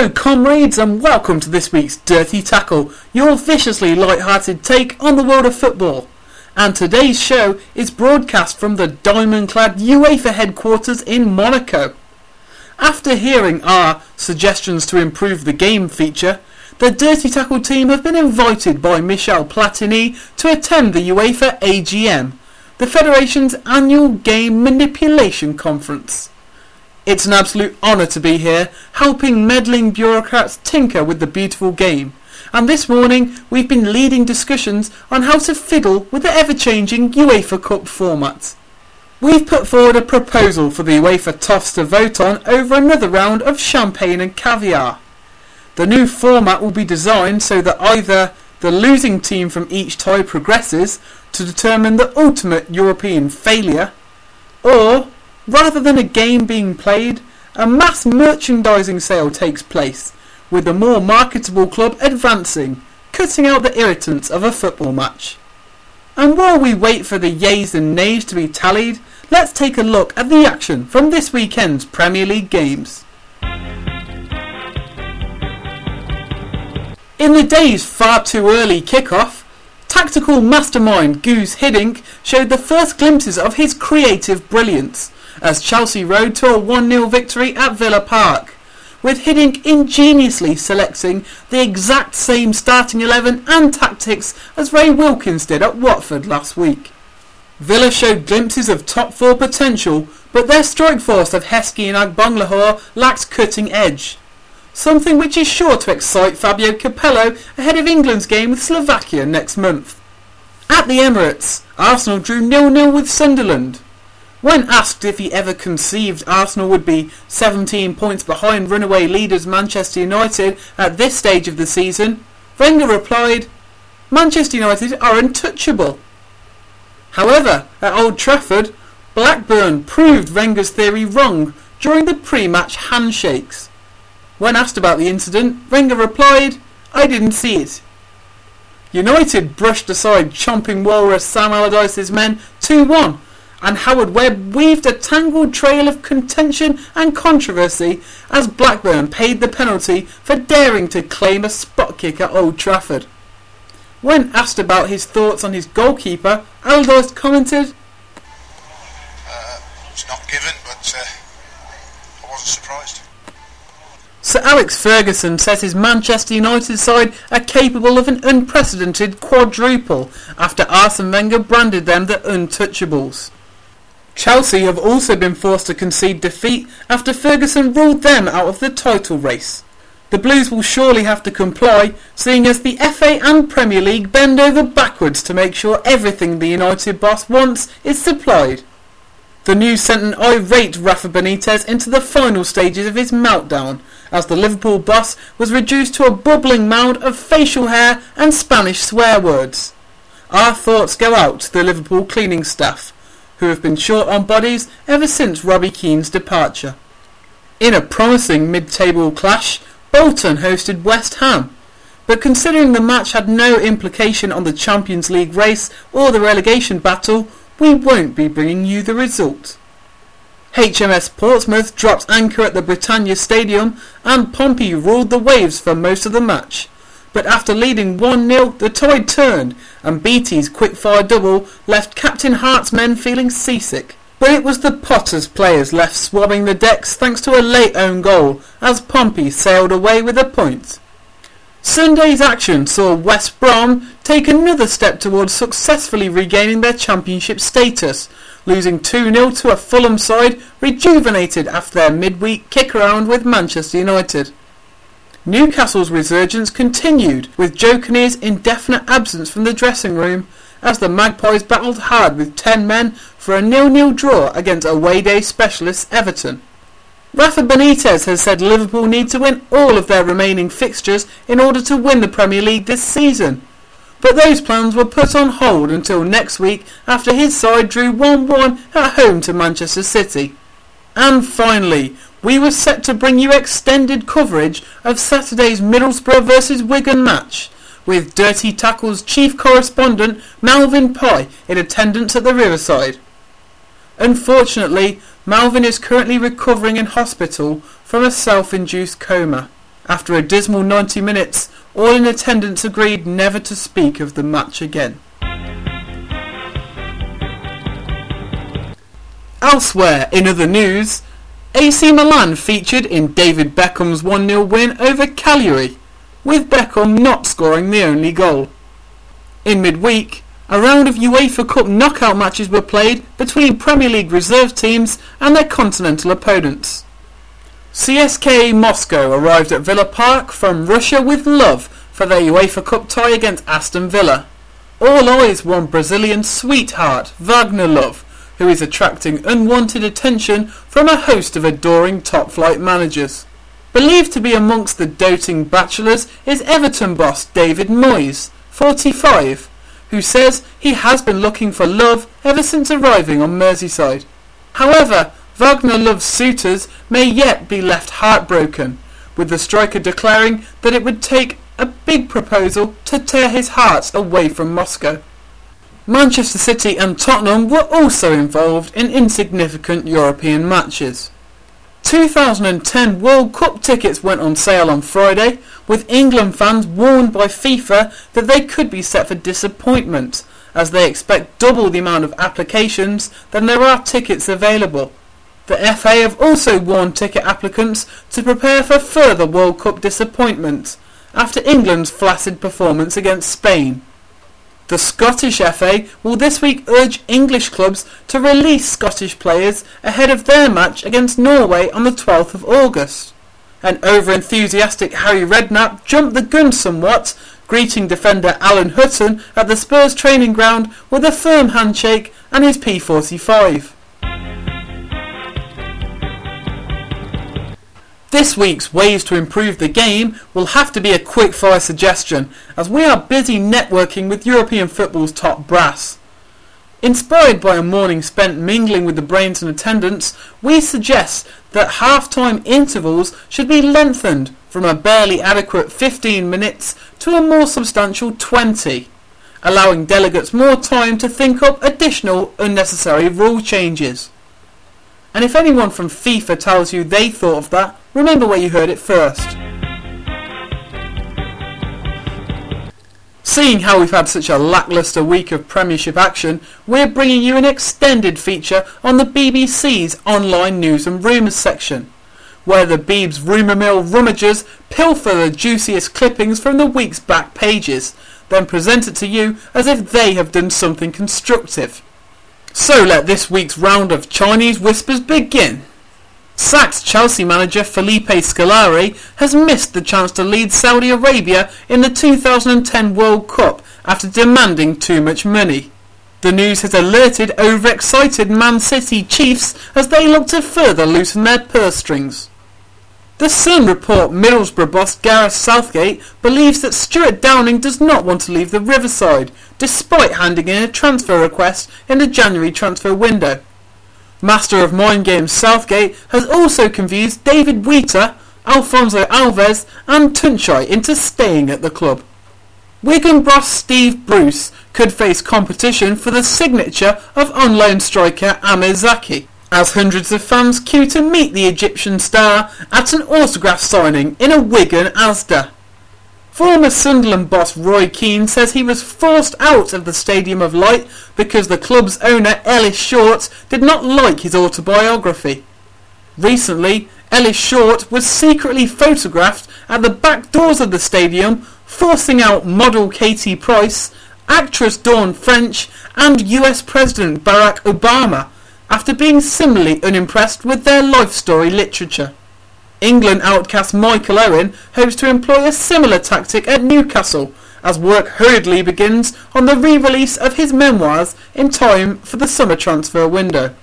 Hello, comrades, and welcome to this week's Dirty Tackle, your viciously light-hearted take on the world of football. And today's show is broadcast from the diamond-clad UEFA headquarters in Monaco. After hearing our suggestions to improve the game feature, the Dirty Tackle team have been invited by Michel Platini to attend the UEFA AGM, the Federation's annual game manipulation conference. It's an absolute honour to be here, helping meddling bureaucrats tinker with the beautiful game. And this morning, we've been leading discussions on how to fiddle with the ever-changing UEFA Cup format. We've put forward a proposal for the UEFA Toffs to vote on over another round of champagne and caviar. The new format will be designed so that either the losing team from each tie progresses to determine the ultimate European failure, or Rather than a game being played, a mass merchandising sale takes place, with the more marketable club advancing, cutting out the irritants of a football match. And while we wait for the yays and nays to be tallied, let's take a look at the action from this weekend's Premier League games. In the day's far too early kick-off, tactical mastermind Guus Hiddink showed the first glimpses of his creative brilliance as Chelsea rode to a 1-0 victory at Villa Park, with Hiddink ingeniously selecting the exact same starting 11 and tactics as Ray Wilkins did at Watford last week. Villa showed glimpses of top four potential, but their strike force of Heskey and Agbonlahor lacked cutting edge. Something which is sure to excite Fabio Capello ahead of England's game with Slovakia next month. At the Emirates, Arsenal drew 0-0 with Sunderland. When asked if he ever conceived Arsenal would be 17 points behind runaway leaders Manchester United at this stage of the season, Wenger replied, Manchester United are untouchable. However, at Old Trafford, Blackburn proved Wenger's theory wrong during the pre-match handshakes. When asked about the incident, Wenger replied, I didn't see it. United brushed aside chomping walrus Sam Allardyce's men 2-1 and Howard Webb weaved a tangled trail of contention and controversy as Blackburn paid the penalty for daring to claim a spot kick at Old Trafford. When asked about his thoughts on his goalkeeper, Allardyce commented, uh, It's not given, but uh, I wasn't surprised. Sir Alex Ferguson says his Manchester United side are capable of an unprecedented quadruple after Arsene Wenger branded them the Untouchables. Chelsea have also been forced to concede defeat after Ferguson ruled them out of the title race. The Blues will surely have to comply, seeing as the FA and Premier League bend over backwards to make sure everything the United boss wants is supplied. The news sent an irate Rafa Benitez into the final stages of his meltdown, as the Liverpool boss was reduced to a bubbling mound of facial hair and Spanish swear words. Our thoughts go out to the Liverpool cleaning staff, who have been short on bodies ever since Robbie Keane's departure. In a promising mid-table clash, Bolton hosted West Ham, but considering the match had no implication on the Champions League race or the relegation battle, we won't be bringing you the result. HMS Portsmouth dropped anchor at the Britannia Stadium and Pompey ruled the waves for most of the match but after leading 1-0 the tide turned and Beattie's quick-fire double left Captain Hart's men feeling seasick. But it was the Potters players left swabbing the decks thanks to a late own goal as Pompey sailed away with a point. Sunday's action saw West Brom take another step towards successfully regaining their championship status, losing 2-0 to a Fulham side rejuvenated after their midweek kick around with Manchester United. Newcastle's resurgence continued, with Joe Kinnear's indefinite absence from the dressing room, as the Magpies battled hard with ten men for a nil-nil draw against away day specialists Everton. Rafa Benitez has said Liverpool need to win all of their remaining fixtures in order to win the Premier League this season. But those plans were put on hold until next week after his side drew 1-1 at home to Manchester City. And finally, we were set to bring you extended coverage of Saturday's Middlesbrough vs Wigan match, with Dirty Tackle's chief correspondent Malvin Pye in attendance at the Riverside. Unfortunately, Malvin is currently recovering in hospital from a self-induced coma, After a dismal 90 minutes, all in attendance agreed never to speak of the match again. Elsewhere, in other news, AC Milan featured in David Beckham's 1-0 win over Cagliari, with Beckham not scoring the only goal. In midweek, a round of UEFA Cup knockout matches were played between Premier League reserve teams and their continental opponents. CSKA Moscow arrived at Villa Park from Russia with love for their UEFA Cup tie against Aston Villa. All eyes were on Brazilian sweetheart Wagner Love, who is attracting unwanted attention from a host of adoring top-flight managers. Believed to be amongst the doting bachelors is Everton boss David Moyes, 45, who says he has been looking for love ever since arriving on Merseyside. However, Wagner Love's suitors may yet be left heartbroken, with the striker declaring that it would take a big proposal to tear his hearts away from Moscow. Manchester City and Tottenham were also involved in insignificant European matches. 2010 World Cup tickets went on sale on Friday, with England fans warned by FIFA that they could be set for disappointment, as they expect double the amount of applications than there are tickets available. The FA have also warned ticket applicants to prepare for further World Cup disappointment after England's flaccid performance against Spain. The Scottish FA will this week urge English clubs to release Scottish players ahead of their match against Norway on the 12th of August. An over-enthusiastic Harry Redknapp jumped the gun somewhat, greeting defender Alan Hutton at the Spurs training ground with a firm handshake and his P45. This week's Ways to Improve the Game will have to be a quick fire suggestion, as we are busy networking with European football's top brass. Inspired by a morning spent mingling with the brains in attendance, we suggest that half-time intervals should be lengthened from a barely adequate 15 minutes to a more substantial 20, allowing delegates more time to think up additional unnecessary rule changes. And if anyone from FIFA tells you they thought of that, remember where you heard it first. Seeing how we've had such a lacklustre week of Premiership action, we're bringing you an extended feature on the BBC's online news and rumours section, where the Beebs rumour mill rummagers pilfer the juiciest clippings from the week's back pages, then present it to you as if they have done something constructive. So let this week's round of Chinese whispers begin. Sacked Chelsea manager Felipe Scolari has missed the chance to lead Saudi Arabia in the 2010 World Cup after demanding too much money. The news has alerted overexcited Man City Chiefs as they look to further loosen their purse strings. The Sun report Middlesbrough boss Gareth Southgate believes that Stuart Downing does not want to leave the Riverside, despite handing in a transfer request in the January transfer window. Master of Mind Games Southgate has also convinced David Wheater, Alfonso Alves and Tuncay into staying at the club. Wigan boss Steve Bruce could face competition for the signature of on-loan striker Amr Zaki as hundreds of fans queue to meet the Egyptian star at an autograph signing in a Wigan Asda. Former Sunderland boss Roy Keane says he was forced out of the Stadium of Light because the club's owner Ellis Short did not like his autobiography. Recently, Ellis Short was secretly photographed at the back doors of the stadium, forcing out model Katie Price, actress Dawn French, and US President Barack Obama after being similarly unimpressed with their life story literature. England outcast Michael Owen hopes to employ a similar tactic at Newcastle as work hurriedly begins on the re-release of his memoirs in time for the summer transfer window.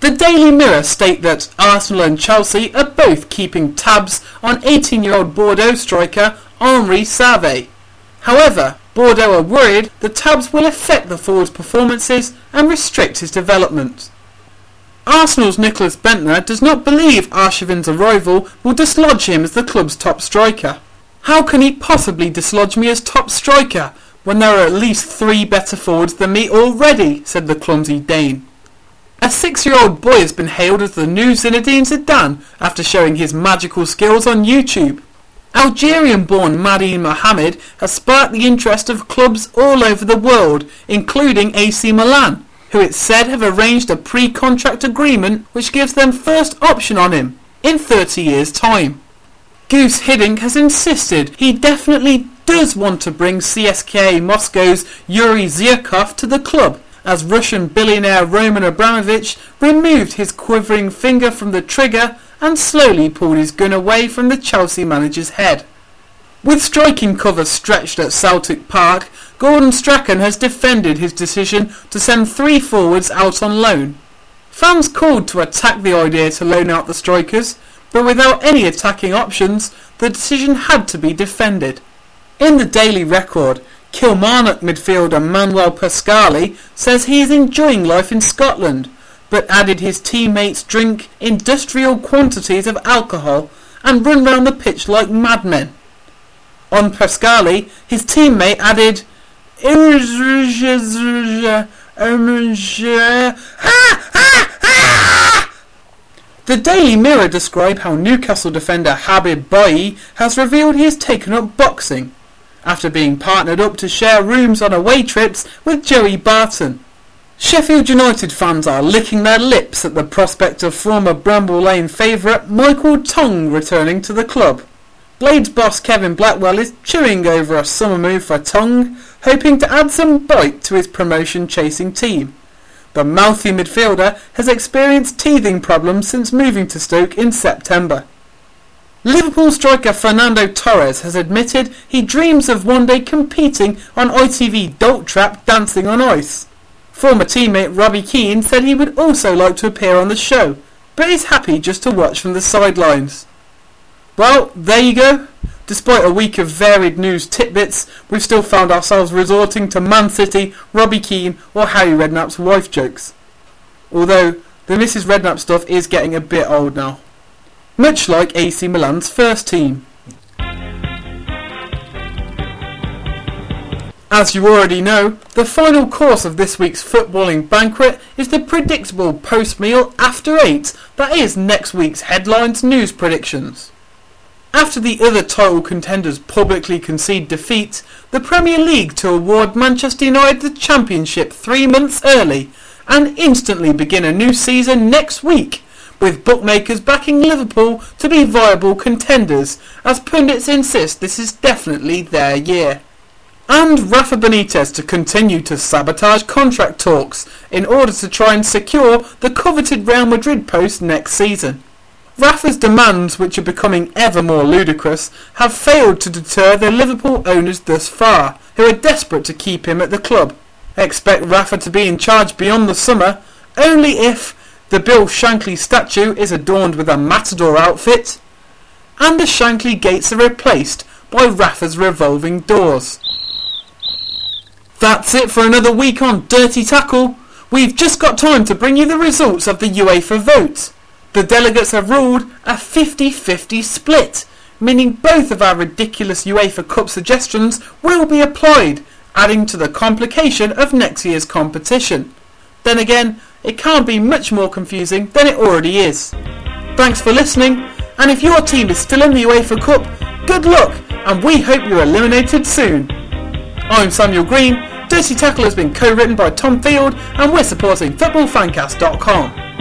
The Daily Mirror state that Arsenal and Chelsea are both keeping tabs on 18-year-old Bordeaux striker Henri Saivet. However, Bordeaux are worried the tabs will affect the forward's performances and restrict his development. Arsenal's Nicholas Bendtner does not believe Arshavin's arrival will dislodge him as the club's top striker. How can he possibly dislodge me as top striker when there are at least three better forwards than me already, said the clumsy Dane. A six-year-old boy has been hailed as the new Zinedine Zidane after showing his magical skills on YouTube. Algerian-born Mady Mohamed has sparked the interest of clubs all over the world, including AC Milan, who it's said have arranged a pre-contract agreement which gives them first option on him in 30 years' time. Guus Hiddink has insisted he definitely does want to bring CSKA Moscow's Yuri Zhirkov to the club, as Russian billionaire Roman Abramovich removed his quivering finger from the trigger and slowly pulled his gun away from the Chelsea manager's head. With striking cover stretched at Celtic Park, Gordon Strachan has defended his decision to send three forwards out on loan. Fans called to attack the idea to loan out the strikers, but without any attacking options, the decision had to be defended. In the Daily Record, Kilmarnock midfielder Manuel Pascali says he is enjoying life in Scotland but added his teammates drink industrial quantities of alcohol and run round the pitch like madmen. On Pascali, his teammate added, The Daily Mirror describe how Newcastle defender Habib Beye has revealed he has taken up boxing after being partnered up to share rooms on away trips with Joey Barton. Sheffield United fans are licking their lips at the prospect of former Bramall Lane favourite Michael Tonge returning to the club. Blades boss Kevin Blackwell is chewing over a summer move for Tonge, hoping to add some bite to his promotion-chasing team. The mouthy midfielder has experienced teething problems since moving to Stoke in September. Liverpool striker Fernando Torres has admitted he dreams of one day competing on ITV Dolt Trap Dancing on Ice. Former teammate Robbie Keane said he would also like to appear on the show, but is happy just to watch from the sidelines. Well, there you go. Despite a week of varied news tidbits, we've still found ourselves resorting to Man City, Robbie Keane, or Harry Redknapp's wife jokes. Although, the Mrs. Redknapp stuff is getting a bit old now. Much like AC Milan's first team. As you already know, the final course of this week's footballing banquet is the predictable post-meal after 8 that is next week's headlines news predictions. After the other title contenders publicly concede defeat, the Premier League to award Manchester United the championship three months early and instantly begin a new season next week, with bookmakers backing Liverpool to be viable contenders, as pundits insist this is definitely their year and Rafa Benitez to continue to sabotage contract talks in order to try and secure the coveted Real Madrid post next season. Rafa's demands, which are becoming ever more ludicrous, have failed to deter the Liverpool owners thus far, who are desperate to keep him at the club. Expect Rafa to be in charge beyond the summer, only if the Bill Shankly statue is adorned with a matador outfit, and the Shankly gates are replaced by Rafa's revolving doors. That's it for another week on Dirty Tackle. We've just got time to bring you the results of the UEFA vote. The delegates have ruled a 50-50 split, meaning both of our ridiculous UEFA Cup suggestions will be applied, adding to the complication of next year's competition. Then again, it can't be much more confusing than it already is. Thanks for listening, and if your team is still in the UEFA Cup, good luck, and we hope you're eliminated soon. I'm Samuel Green, Dirty Tackle has been co-written by Tom Field and we're supporting footballfancast.com.